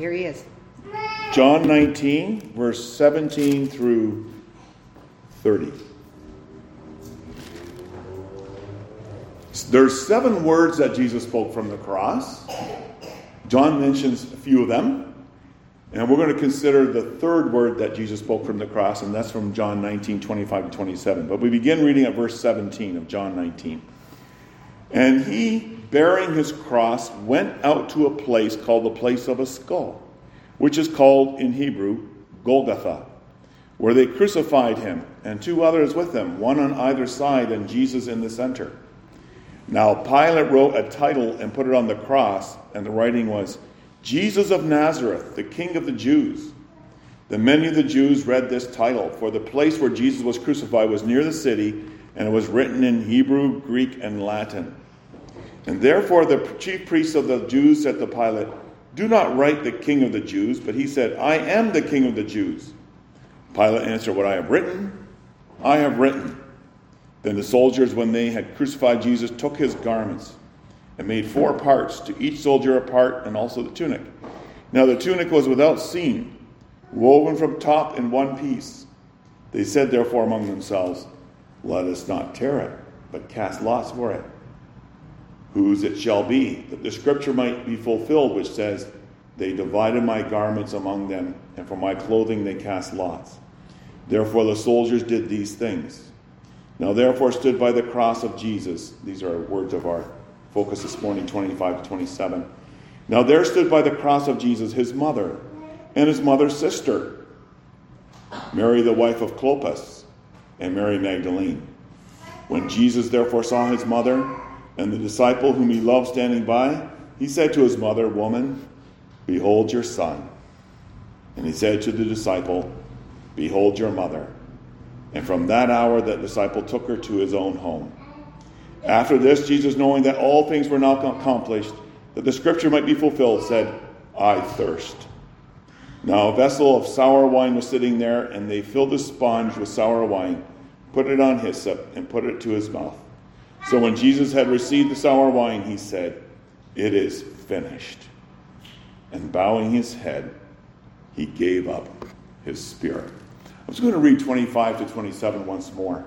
Here he is. John 19, verse 17 through 30. There's seven words that Jesus spoke from the cross. John mentions a few of them. And we're going to consider the third word that Jesus spoke from the cross, and that's from John 19, 25 and 27. But we begin reading at verse 17 of John 19. And he, bearing his cross, went out to a place called the place of a skull, which is called in Hebrew Golgotha, where they crucified him, and two others with him, one on either side, and Jesus in the center. Now Pilate wrote a title and put it on the cross, and the writing was, Jesus of Nazareth, the King of the Jews. Then many of the Jews read this title, for the place where Jesus was crucified was near the city, and it was written in Hebrew, Greek, and Latin. And therefore the chief priests of the Jews said to Pilate, Do not write the King of the Jews, but he said, I am the King of the Jews. Pilate answered, What I have written, I have written. Then the soldiers, when they had crucified Jesus, took his garments and made four parts, to each soldier a part, and also the tunic. Now the tunic was without seam, woven from top in one piece. They said therefore among themselves, Let us not tear it, but cast lots for it. Whose it shall be, that the scripture might be fulfilled, which says, They divided my garments among them, and for my clothing they cast lots. Therefore the soldiers did these things. Now therefore stood by the cross of Jesus. These are words of our focus this morning, 25 to 27. Now there stood by the cross of Jesus his mother and his mother's sister, Mary the wife of Clopas, and Mary Magdalene. When Jesus therefore saw his mother and the disciple whom he loved standing by, he said to his mother, Woman, behold your son. And he said to the disciple, Behold your mother. And from that hour, that disciple took her to his own home. After this, Jesus, knowing that all things were now accomplished, that the scripture might be fulfilled, said, I thirst. Now a vessel of sour wine was sitting there, and they filled a sponge with sour wine, put it on hyssop, and put it to his mouth. So when Jesus had received the sour wine, he said, It is finished. And bowing his head, he gave up his spirit. I was going to read 25 to 27 once more.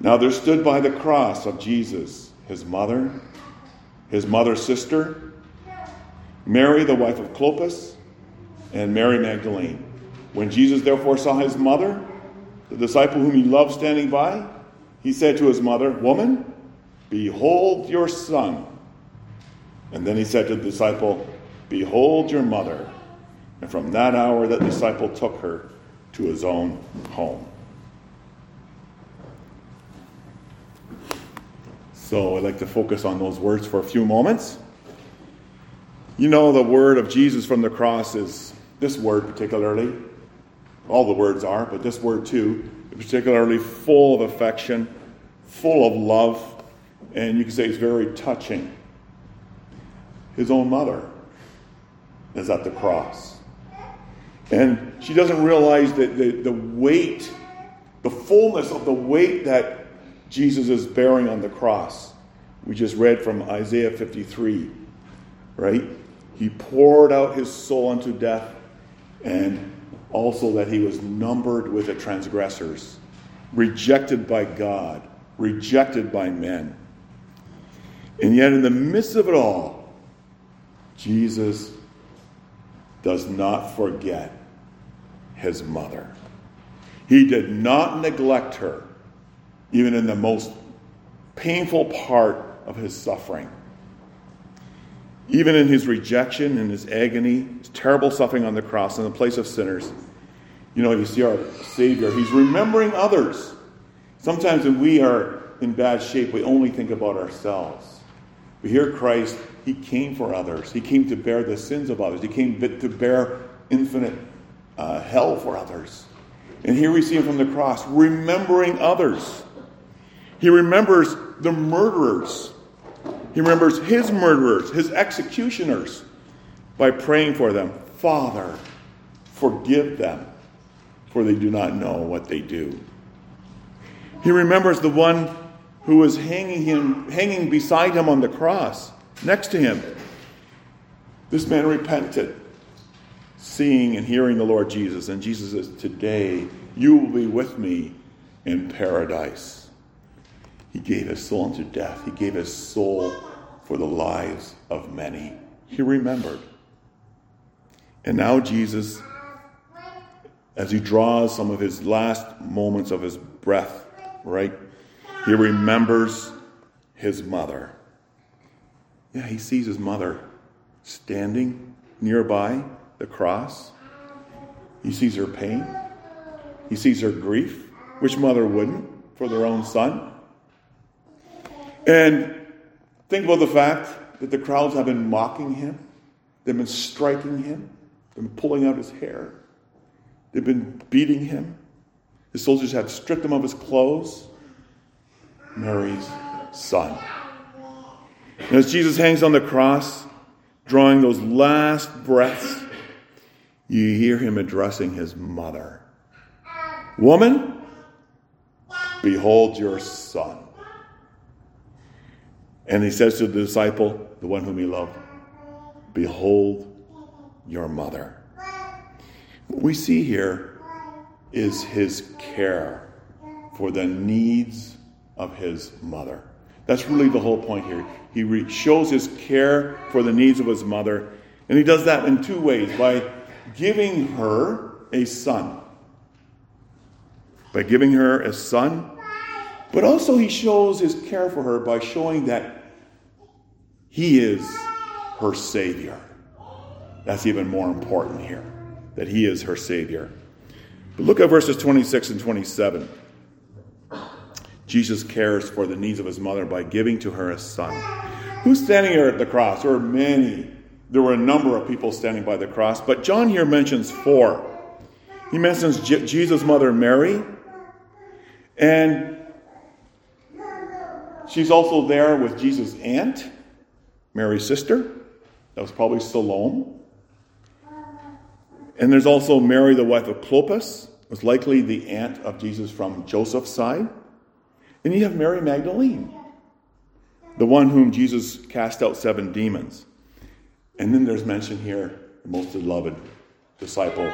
Now there stood by the cross of Jesus his mother, his mother's sister, Mary, the wife of Clopas, and Mary Magdalene. When Jesus therefore saw his mother, the disciple whom he loved standing by, he said to his mother, Woman, behold your son. And then he said to the disciple, Behold your mother. And from that hour, that disciple took her to his own home. So I'd like to focus on those words for a few moments. You know, the word of Jesus from the cross is this word particularly. All the words are, but this word too, particularly full of affection, full of love, and you can say it's very touching. His own mother is at the cross. And she doesn't realize that the, the weight, the fullness of the weight that Jesus is bearing on the cross. We just read from Isaiah 53, right? He poured out his soul unto death, and also that he was numbered with the transgressors, rejected by God, rejected by men. And yet, in the midst of it all, Jesus does not forget his mother. He did not neglect her even in the most painful part of his suffering. Even in his rejection and his agony, his terrible suffering on the cross in the place of sinners, you know, you see our Savior, he's remembering others. Sometimes when we are in bad shape, we only think about ourselves. We hear Christ, he came for others. He came to bear the sins of others. He came to bear infinite uh, hell for others. And here we see him from the cross, remembering others. He remembers the murderers. He remembers his murderers, his executioners, by praying for them Father, forgive them, for they do not know what they do. He remembers the one who was hanging him hanging beside him on the cross next to him This man repented, seeing and hearing the Lord Jesus. And Jesus says, Today you will be with me in paradise. He gave his soul unto death, he gave his soul for the lives of many. He remembered. And now Jesus, as he draws some of his last moments of his breath, right, he remembers his mother. Yeah, he sees his mother standing nearby the cross. He sees her pain. He sees her grief. Which mother wouldn't for their own son? And think about the fact that the crowds have been mocking him, they've been striking him, they've been pulling out his hair, they've been beating him. The soldiers have stripped him of his clothes. Mary's son. And as Jesus hangs on the cross, drawing those last breaths, you hear him addressing his mother Woman, behold your son. And he says to the disciple, the one whom he loved, Behold your mother. What we see here is his care for the needs of his mother. That's really the whole point here. He shows his care for the needs of his mother, and he does that in two ways by giving her a son. By giving her a son, but also he shows his care for her by showing that he is her Savior. That's even more important here, that he is her Savior. But look at verses 26 and 27. Jesus cares for the needs of his mother by giving to her a son. Who's standing here at the cross? There were many. There were a number of people standing by the cross, but John here mentions four. He mentions Jesus' mother Mary, and she's also there with Jesus' aunt, Mary's sister. That was probably Salome. And there's also Mary, the wife of Clopas, was likely the aunt of Jesus from Joseph's side. And you have Mary Magdalene, the one whom Jesus cast out seven demons. And then there's mention here, the most beloved disciple,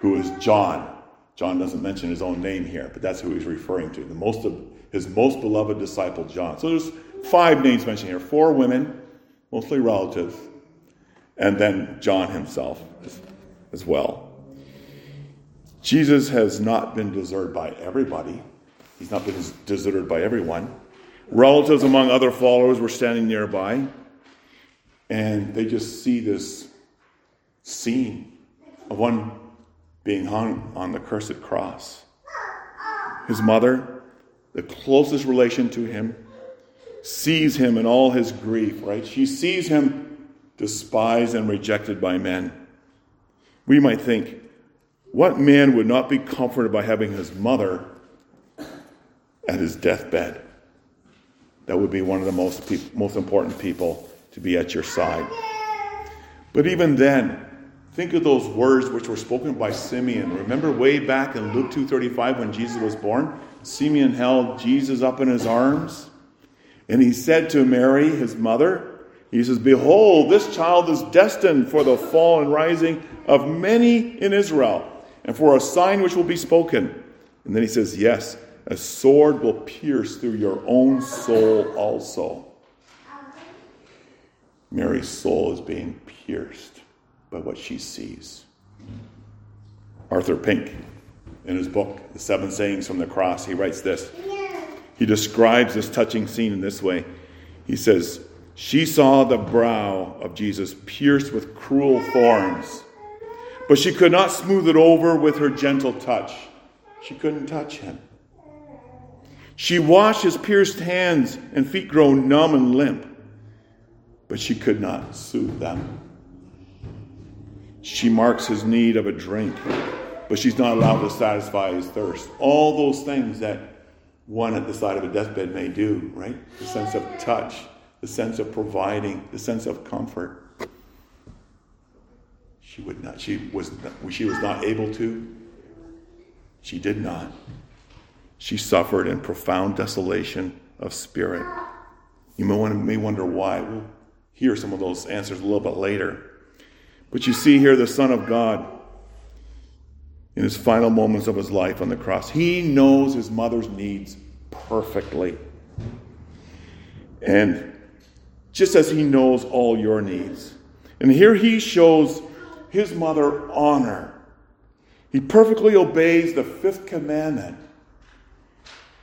who is John. John doesn't mention his own name here, but that's who he's referring to. The most of his most beloved disciple, John. So there's five names mentioned here four women, mostly relatives, and then John himself as, well. Jesus has not been deserted by everybody. He's not been deserted by everyone. Relatives among other followers were standing nearby, and they just see this scene of one being hung on the cursed cross. His mother, the closest relation to him, sees him in all his grief, right? She sees him despised and rejected by men. We might think, what man would not be comforted by having his mother at his deathbed. That would be one of the most, pe- most important people to be at your side. But even then, think of those words which were spoken by Simeon. Remember way back in Luke 2:35 when Jesus was born? Simeon held Jesus up in his arms, and he said to Mary, his mother, he says, "Behold, this child is destined for the fall and rising of many in Israel, and for a sign which will be spoken." And then he says, "Yes, a sword will pierce through your own soul also. Mary's soul is being pierced by what she sees. Arthur Pink, in his book, The Seven Sayings from the Cross, he writes this. He describes this touching scene in this way. He says, She saw the brow of Jesus pierced with cruel thorns, but she could not smooth it over with her gentle touch. She couldn't touch him. She watched his pierced hands and feet grow numb and limp, but she could not soothe them. She marks his need of a drink, but she's not allowed to satisfy his thirst. All those things that one at the side of a deathbed may do, right? The sense of touch, the sense of providing, the sense of comfort. She would not. She was. She was not able to. She did not. She suffered in profound desolation of spirit. You may wonder why. We'll hear some of those answers a little bit later. But you see here the Son of God in his final moments of his life on the cross. He knows his mother's needs perfectly. And just as he knows all your needs. And here he shows his mother honor. He perfectly obeys the fifth commandment.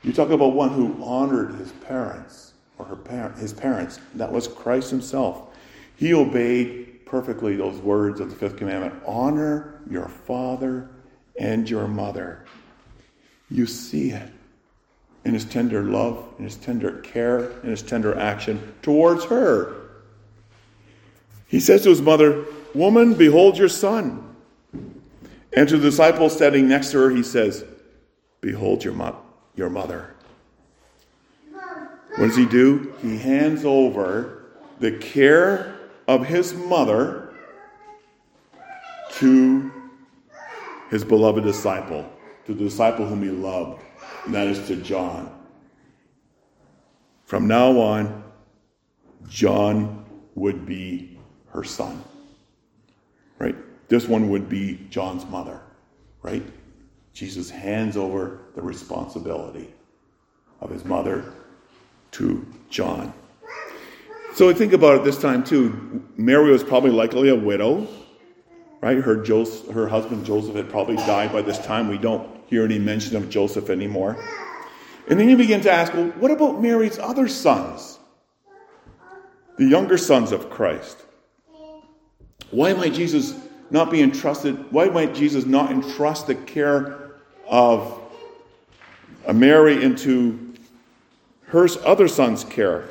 You talk about one who honored his parents or her parent, his parents. That was Christ himself. He obeyed perfectly those words of the fifth commandment honor your father and your mother. You see it in his tender love, in his tender care, in his tender action towards her. He says to his mother, Woman, behold your son. And to the disciple standing next to her, he says, Behold your, mo- your mother. What does he do? He hands over the care of his mother to his beloved disciple, to the disciple whom he loved, and that is to John. From now on, John would be her son. Right? This one would be John's mother. Right? Jesus hands over the responsibility of his mother to John. So we think about it this time too. Mary was probably likely a widow right? Her, Joseph, her husband Joseph had probably died by this time. We don't hear any mention of Joseph anymore. And then you begin to ask, well, what about Mary's other sons? The younger sons of Christ. Why might Jesus not be entrusted? Why might Jesus not entrust the care of Mary into her other son's care?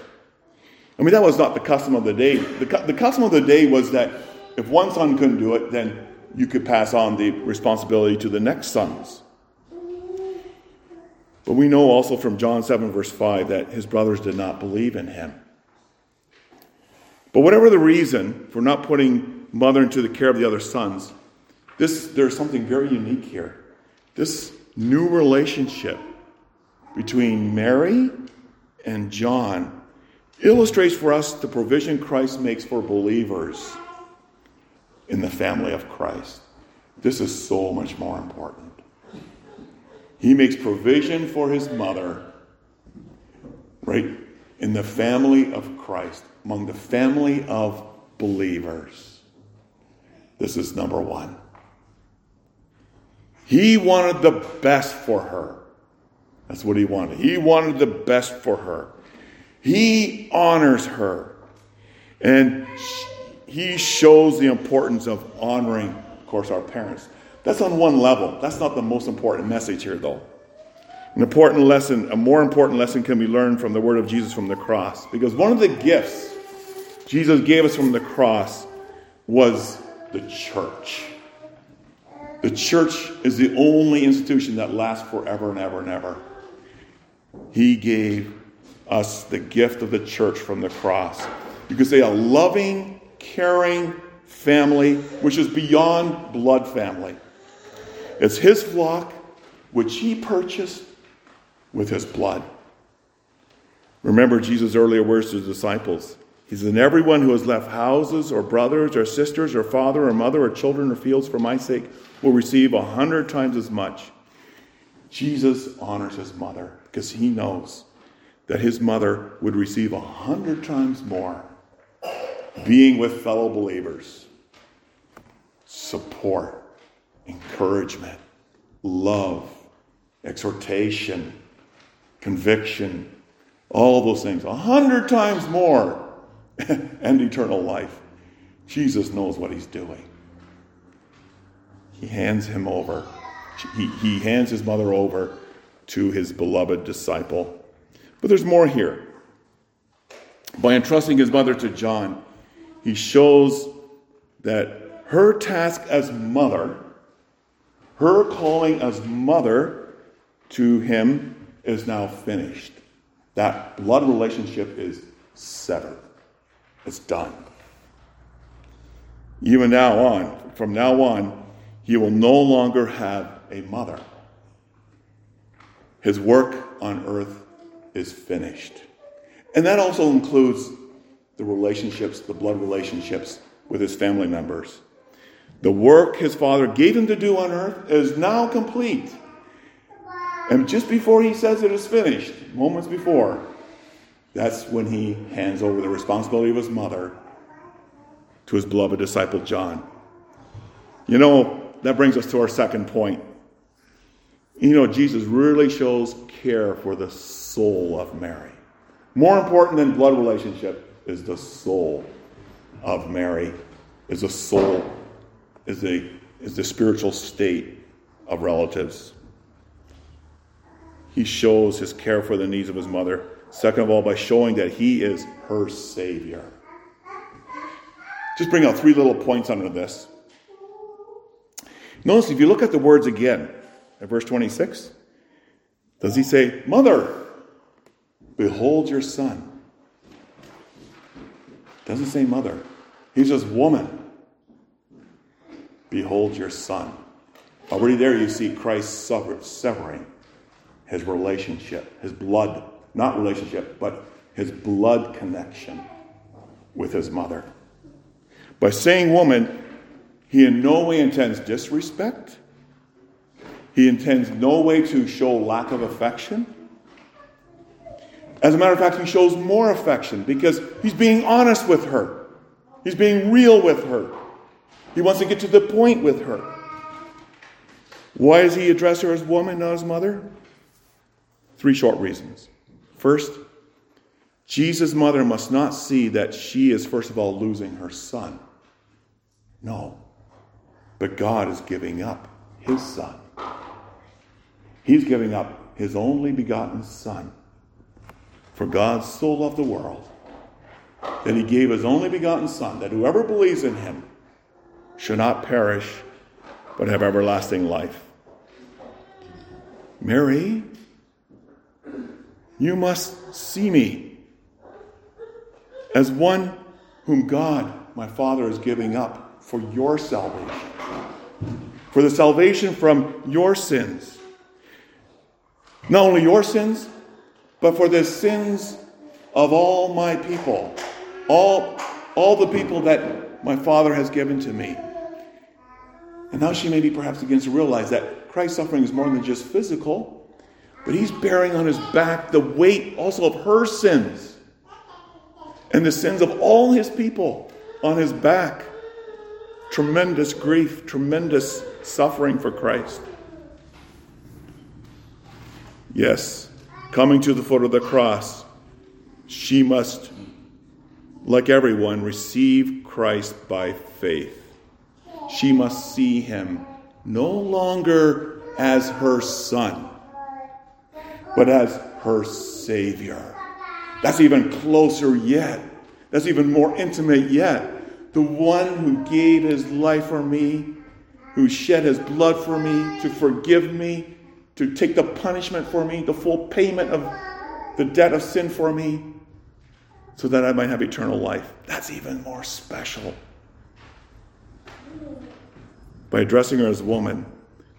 I mean, that was not the custom of the day. The, the custom of the day was that if one son couldn't do it, then you could pass on the responsibility to the next sons. But we know also from John 7, verse 5, that his brothers did not believe in him. But whatever the reason for not putting mother into the care of the other sons, this, there's something very unique here. This new relationship between Mary and John illustrates for us the provision Christ makes for believers in the family of Christ. This is so much more important. He makes provision for his mother, right, in the family of Christ, among the family of believers. This is number one. He wanted the best for her. That's what he wanted. He wanted the best for her. He honors her. And he shows the importance of honoring, of course, our parents. That's on one level. That's not the most important message here, though. An important lesson, a more important lesson can be learned from the word of Jesus from the cross. Because one of the gifts Jesus gave us from the cross was the church. The church is the only institution that lasts forever and ever and ever. He gave us the gift of the church from the cross. You could say a loving, caring family, which is beyond blood family. It's his flock, which he purchased with his blood. Remember Jesus' earlier words to the disciples. He says, And everyone who has left houses or brothers or sisters or father or mother or children or fields for my sake will receive a hundred times as much. Jesus honors his mother because he knows that his mother would receive a hundred times more being with fellow believers, support, encouragement, love, exhortation, conviction, all those things, a hundred times more, and eternal life. Jesus knows what he's doing. He hands him over. He, he hands his mother over to his beloved disciple. But there's more here. By entrusting his mother to John, he shows that her task as mother, her calling as mother to him is now finished. That blood relationship is severed. It's done. Even now on, from now on, he will no longer have a mother. His work on earth is finished. And that also includes the relationships, the blood relationships with his family members. The work his Father gave him to do on earth is now complete. And just before he says it is finished, moments before, that's when he hands over the responsibility of his mother to his beloved disciple John. You know, that brings us to our second point. You know, Jesus really shows care for the soul of Mary. More important than blood relationship is the soul of Mary, is the soul, is the, is the spiritual state of relatives. He shows his care for the needs of his mother. Second of all, by showing that he is her Savior. Just bring out three little points under this. Notice if you look at the words again, at verse 26, does he say, Mother, behold your son? Doesn't say mother. He says, Woman, behold your son. Already there you see Christ severing his relationship, his blood, not relationship, but his blood connection with his mother. By saying woman, he in no way intends disrespect. He intends no way to show lack of affection. As a matter of fact, he shows more affection because he's being honest with her. He's being real with her. He wants to get to the point with her. Why does he address her as woman, not as mother? Three short reasons. First, Jesus' mother must not see that she is, first of all, losing her son. No. But God is giving up his son. He's giving up his only begotten son. For God so loved the world that he gave his only begotten son, that whoever believes in him should not perish, but have everlasting life. Mary, you must see me as one whom God, my Father, is giving up for your salvation, for the salvation from your sins. Not only your sins, but for the sins of all my people, all, all the people that my Father has given to me. And now she maybe perhaps begins to realize that Christ's suffering is more than just physical, but he's bearing on his back the weight also of her sins and the sins of all his people on his back tremendous grief, tremendous suffering for Christ. Yes, coming to the foot of the cross, she must, like everyone, receive Christ by faith. She must see him no longer as her son, but as her Savior. That's even closer yet. That's even more intimate yet the one who gave his life for me, who shed his blood for me, to forgive me, to take the punishment for me, the full payment of the debt of sin for me, so that I might have eternal life. That's even more special. By addressing her as woman,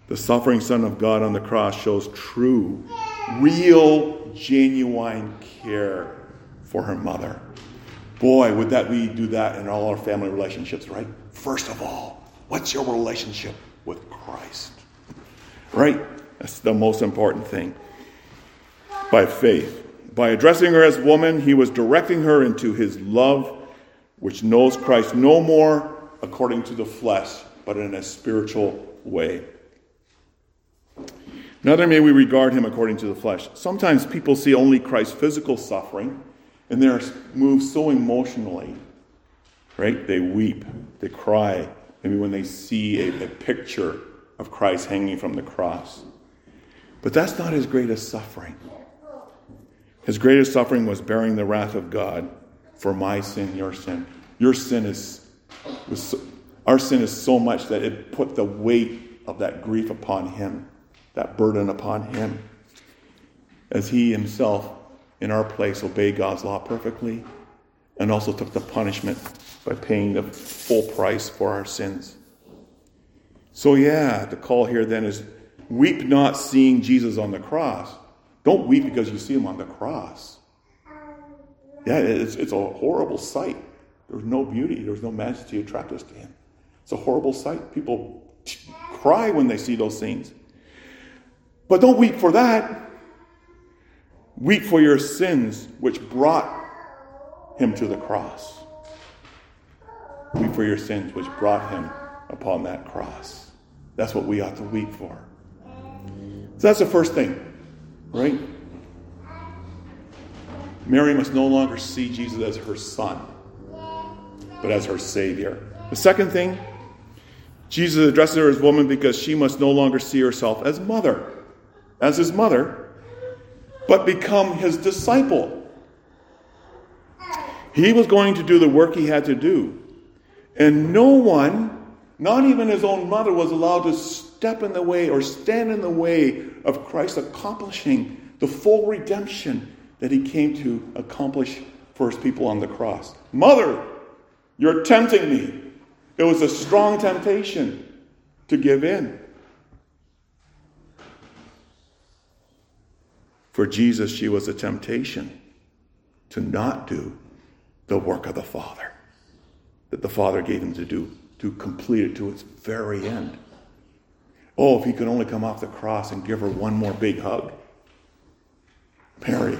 the suffering Son of God on the cross shows true, real, genuine care for her mother. Boy, would that we do that in all our family relationships, right? First of all, what's your relationship with Christ? Right? That's the most important thing. By faith. By addressing her as woman, he was directing her into his love, which knows Christ no more according to the flesh, but in a spiritual way. Neither may we regard him according to the flesh. Sometimes people see only Christ's physical suffering and they're moved so emotionally, right? They weep, they cry, maybe when they see a, a picture of Christ hanging from the cross. But that's not his greatest suffering. His greatest suffering was bearing the wrath of God for my sin, your sin. Your sin is, was, our sin is so much that it put the weight of that grief upon him, that burden upon him, as he himself in our place obey God's law perfectly and also took the punishment by paying the full price for our sins. So, yeah, the call here then is weep not seeing Jesus on the cross. Don't weep because you see him on the cross. Yeah, it's, it's a horrible sight. There's no beauty, there's no majesty attract us to him. It's a horrible sight. People cry when they see those scenes. But don't weep for that. Weep for your sins, which brought him to the cross. Weep for your sins, which brought him upon that cross. That's what we ought to weep for. So that's the first thing, right? Mary must no longer see Jesus as her son, but as her Savior. The second thing, Jesus addresses her as woman because she must no longer see herself as mother, as his mother, but become his disciple. He was going to do the work he had to do. And no one, not even his own mother, was allowed to step in the way or stand in the way of Christ accomplishing the full redemption that he came to accomplish for his people on the cross. Mother, you're tempting me. It was a strong temptation to give in. For Jesus, she was a temptation to not do the work of the Father that the Father gave him to do, to complete it to its very end. Oh, if he could only come off the cross and give her one more big hug. Mary,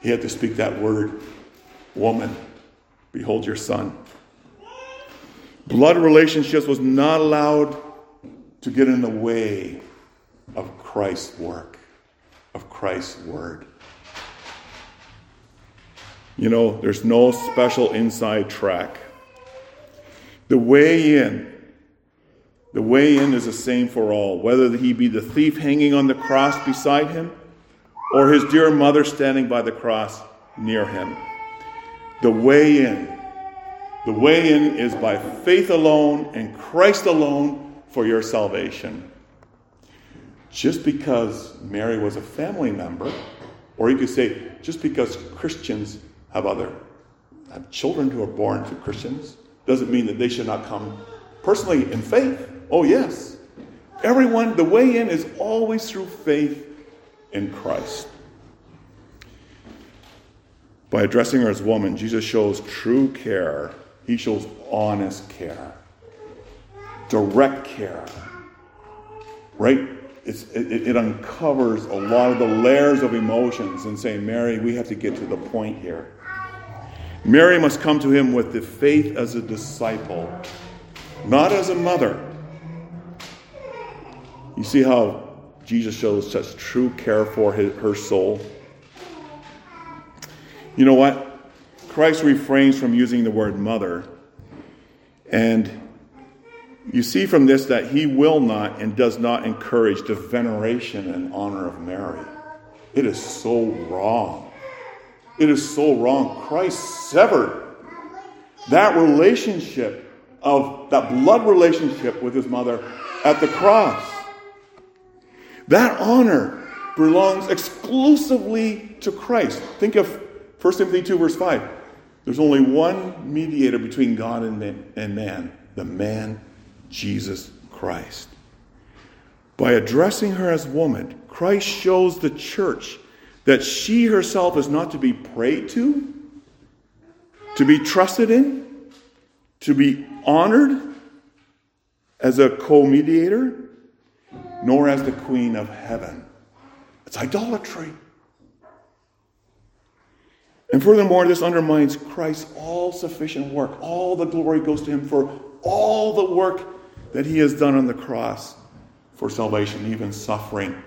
he had to speak that word Woman, behold your son. Blood relationships was not allowed to get in the way of Christ's work, of Christ's word. You know, there's no special inside track. The way in, the way in is the same for all, whether he be the thief hanging on the cross beside him or his dear mother standing by the cross near him. The way in. The way in is by faith alone and Christ alone for your salvation. Just because Mary was a family member, or you could say, just because Christians have other have children who are born to Christians, doesn't mean that they should not come personally in faith. Oh, yes. Everyone, the way in is always through faith in Christ. By addressing her as woman, Jesus shows true care. He shows honest care, direct care. Right? It, it, uncovers a lot of the layers of emotions and saying, Mary, we have to get to the point here. Mary must come to him with the faith as a disciple, not as a mother. You see how Jesus shows such true care for his, her soul. You know what? Christ refrains from using the word mother. And you see from this that he will not and does not encourage the veneration and honor of Mary. It is so wrong. It is so wrong. Christ severed that relationship of that blood relationship with his mother at the cross. That honor belongs exclusively to Christ. Think of 1 Timothy 2, verse 5. There's only one mediator between God and man, and man the man, Jesus Christ. By addressing her as woman, Christ shows the church that she herself is not to be prayed to, to be trusted in, to be honored as a co mediator, nor as the queen of heaven. It's idolatry. And furthermore, this undermines Christ's all sufficient work. All the glory goes to him for all the work that he has done on the cross for salvation, even suffering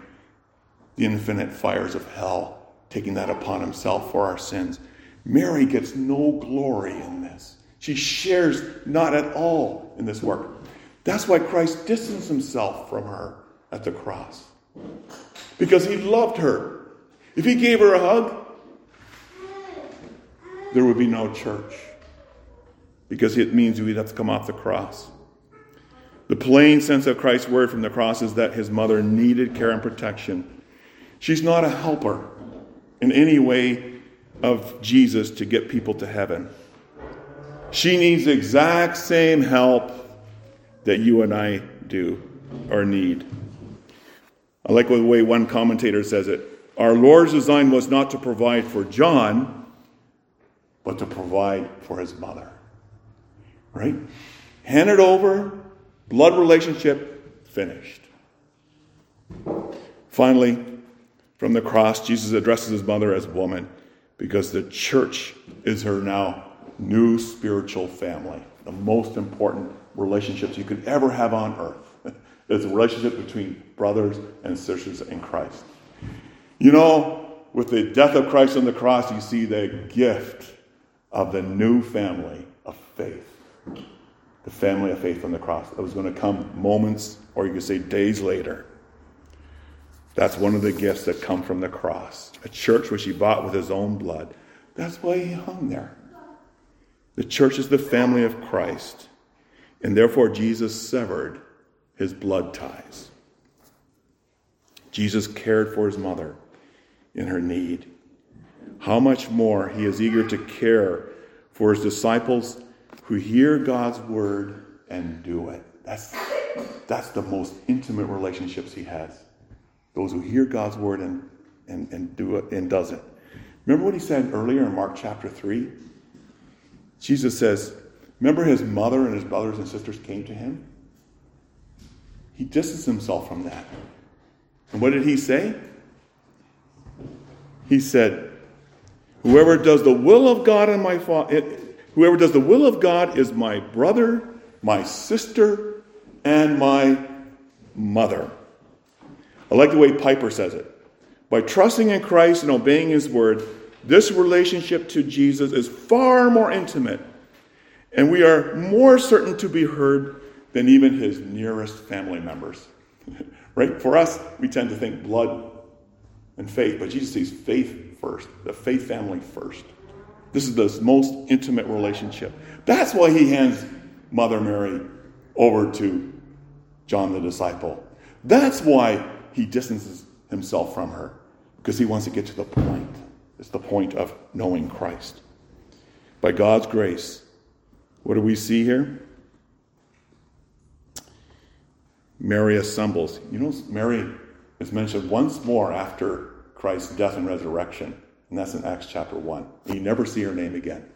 the infinite fires of hell, taking that upon himself for our sins. Mary gets no glory in this. She shares not at all in this work. That's why Christ distanced himself from her at the cross. Because he loved her. If he gave her a hug, there would be no church because it means we'd have to come off the cross. The plain sense of Christ's word from the cross is that his mother needed care and protection. She's not a helper in any way of Jesus to get people to heaven. She needs the exact same help that you and I do or need. I like the way one commentator says it. Our Lord's design was not to provide for John, but to provide for his mother. Right? Hand it over, blood relationship, finished. Finally, from the cross, Jesus addresses his mother as woman because the church is her now new spiritual family. The most important relationships you could ever have on earth. it's a relationship between brothers and sisters in Christ. You know, with the death of Christ on the cross, you see the gift of the new family of faith. The family of faith on the cross. That was going to come moments, or you could say days later. That's one of the gifts that come from the cross. A church which he bought with his own blood. That's why he hung there. The church is the family of Christ, and therefore Jesus severed his blood ties. Jesus cared for his mother in her need. How much more he is eager to care for his disciples who hear God's word and do it. That's, that's the most intimate relationships he has. Those who hear God's word and, and, and do it and does it. Remember what he said earlier in Mark chapter 3? Jesus says, Remember his mother and his brothers and sisters came to him? He distanced himself from that. And what did he say? He said, Whoever does the will of God and my father, eh, whoever does the will of God is my brother, my sister, and my mother. I like the way Piper says it. By trusting in Christ and obeying his word, this relationship to Jesus is far more intimate, and we are more certain to be heard than even his nearest family members. right? For us, we tend to think blood and faith, but Jesus sees faith first, the faith family first. This is the most intimate relationship. That's why he hands Mother Mary over to John the disciple. That's why he distances himself from her, because he wants to get to the point. It's the point of knowing Christ. By God's grace, what do we see here? Mary assembles. You know, Mary is mentioned once more after Christ's death and resurrection, and that's in Acts chapter 1. You never see her name again.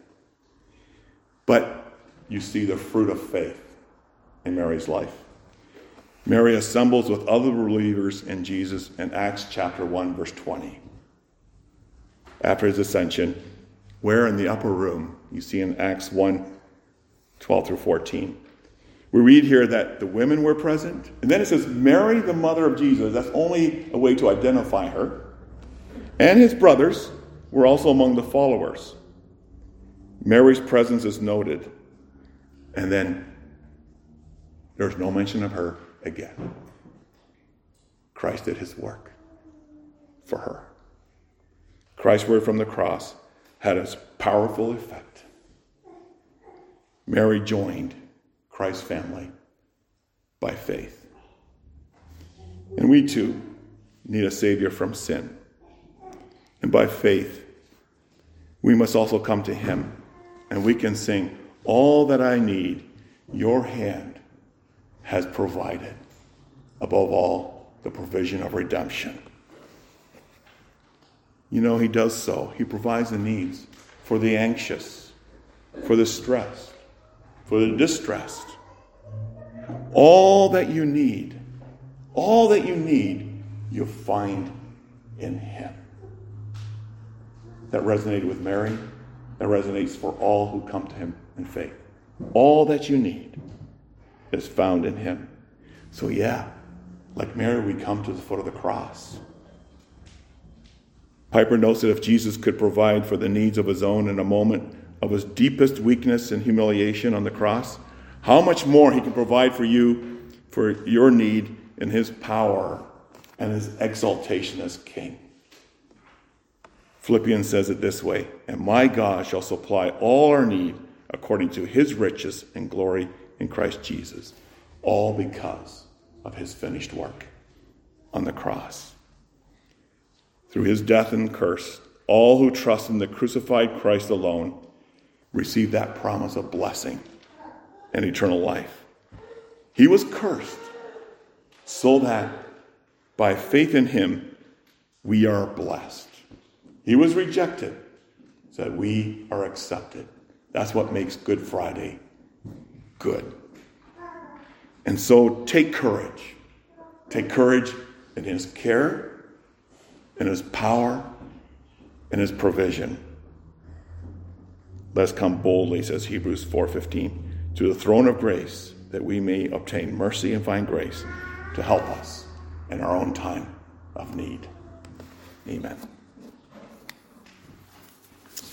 But you see the fruit of faith in Mary's life. Mary assembles with other believers in Jesus in Acts chapter 1, verse 20 after his ascension, where in the upper room, you see in Acts 1 12 through 14. We read here that the women were present, and then it says, Mary, the mother of Jesus. That's only a way to identify her. And his brothers were also among the followers. Mary's presence is noted, and then there's no mention of her again. Christ did his work for her. Christ's word from the cross had a powerful effect. Mary joined Christ's family by faith. And we too need a Savior from sin. And by faith, we must also come to Him and we can sing, All that I need, your hand has provided. Above all, the provision of redemption. You know, He does so. He provides the needs for the anxious, for the stressed, for the distressed. All that you need, all that you need, you'll find in Him. That resonated with Mary. That resonates for all who come to Him in faith. All that you need is found in Him. So, yeah, like Mary, we come to the foot of the cross. Piper notes that if Jesus could provide for the needs of his own in a moment of his deepest weakness and humiliation on the cross, how much more he can provide for you for your need in his power and his exaltation as king. Philippians says it this way And my God shall supply all our need according to his riches and glory in Christ Jesus, all because of his finished work on the cross. Through his death and curse, all who trust in the crucified Christ alone receive that promise of blessing and eternal life. He was cursed so that by faith in him we are blessed. He was rejected so that we are accepted. That's what makes Good Friday good. And so take courage. Take courage in his care, in his power, in his provision. Let's come boldly, says Hebrews 4:15, to the throne of grace that we may obtain mercy and find grace to help us in our own time of need. Amen.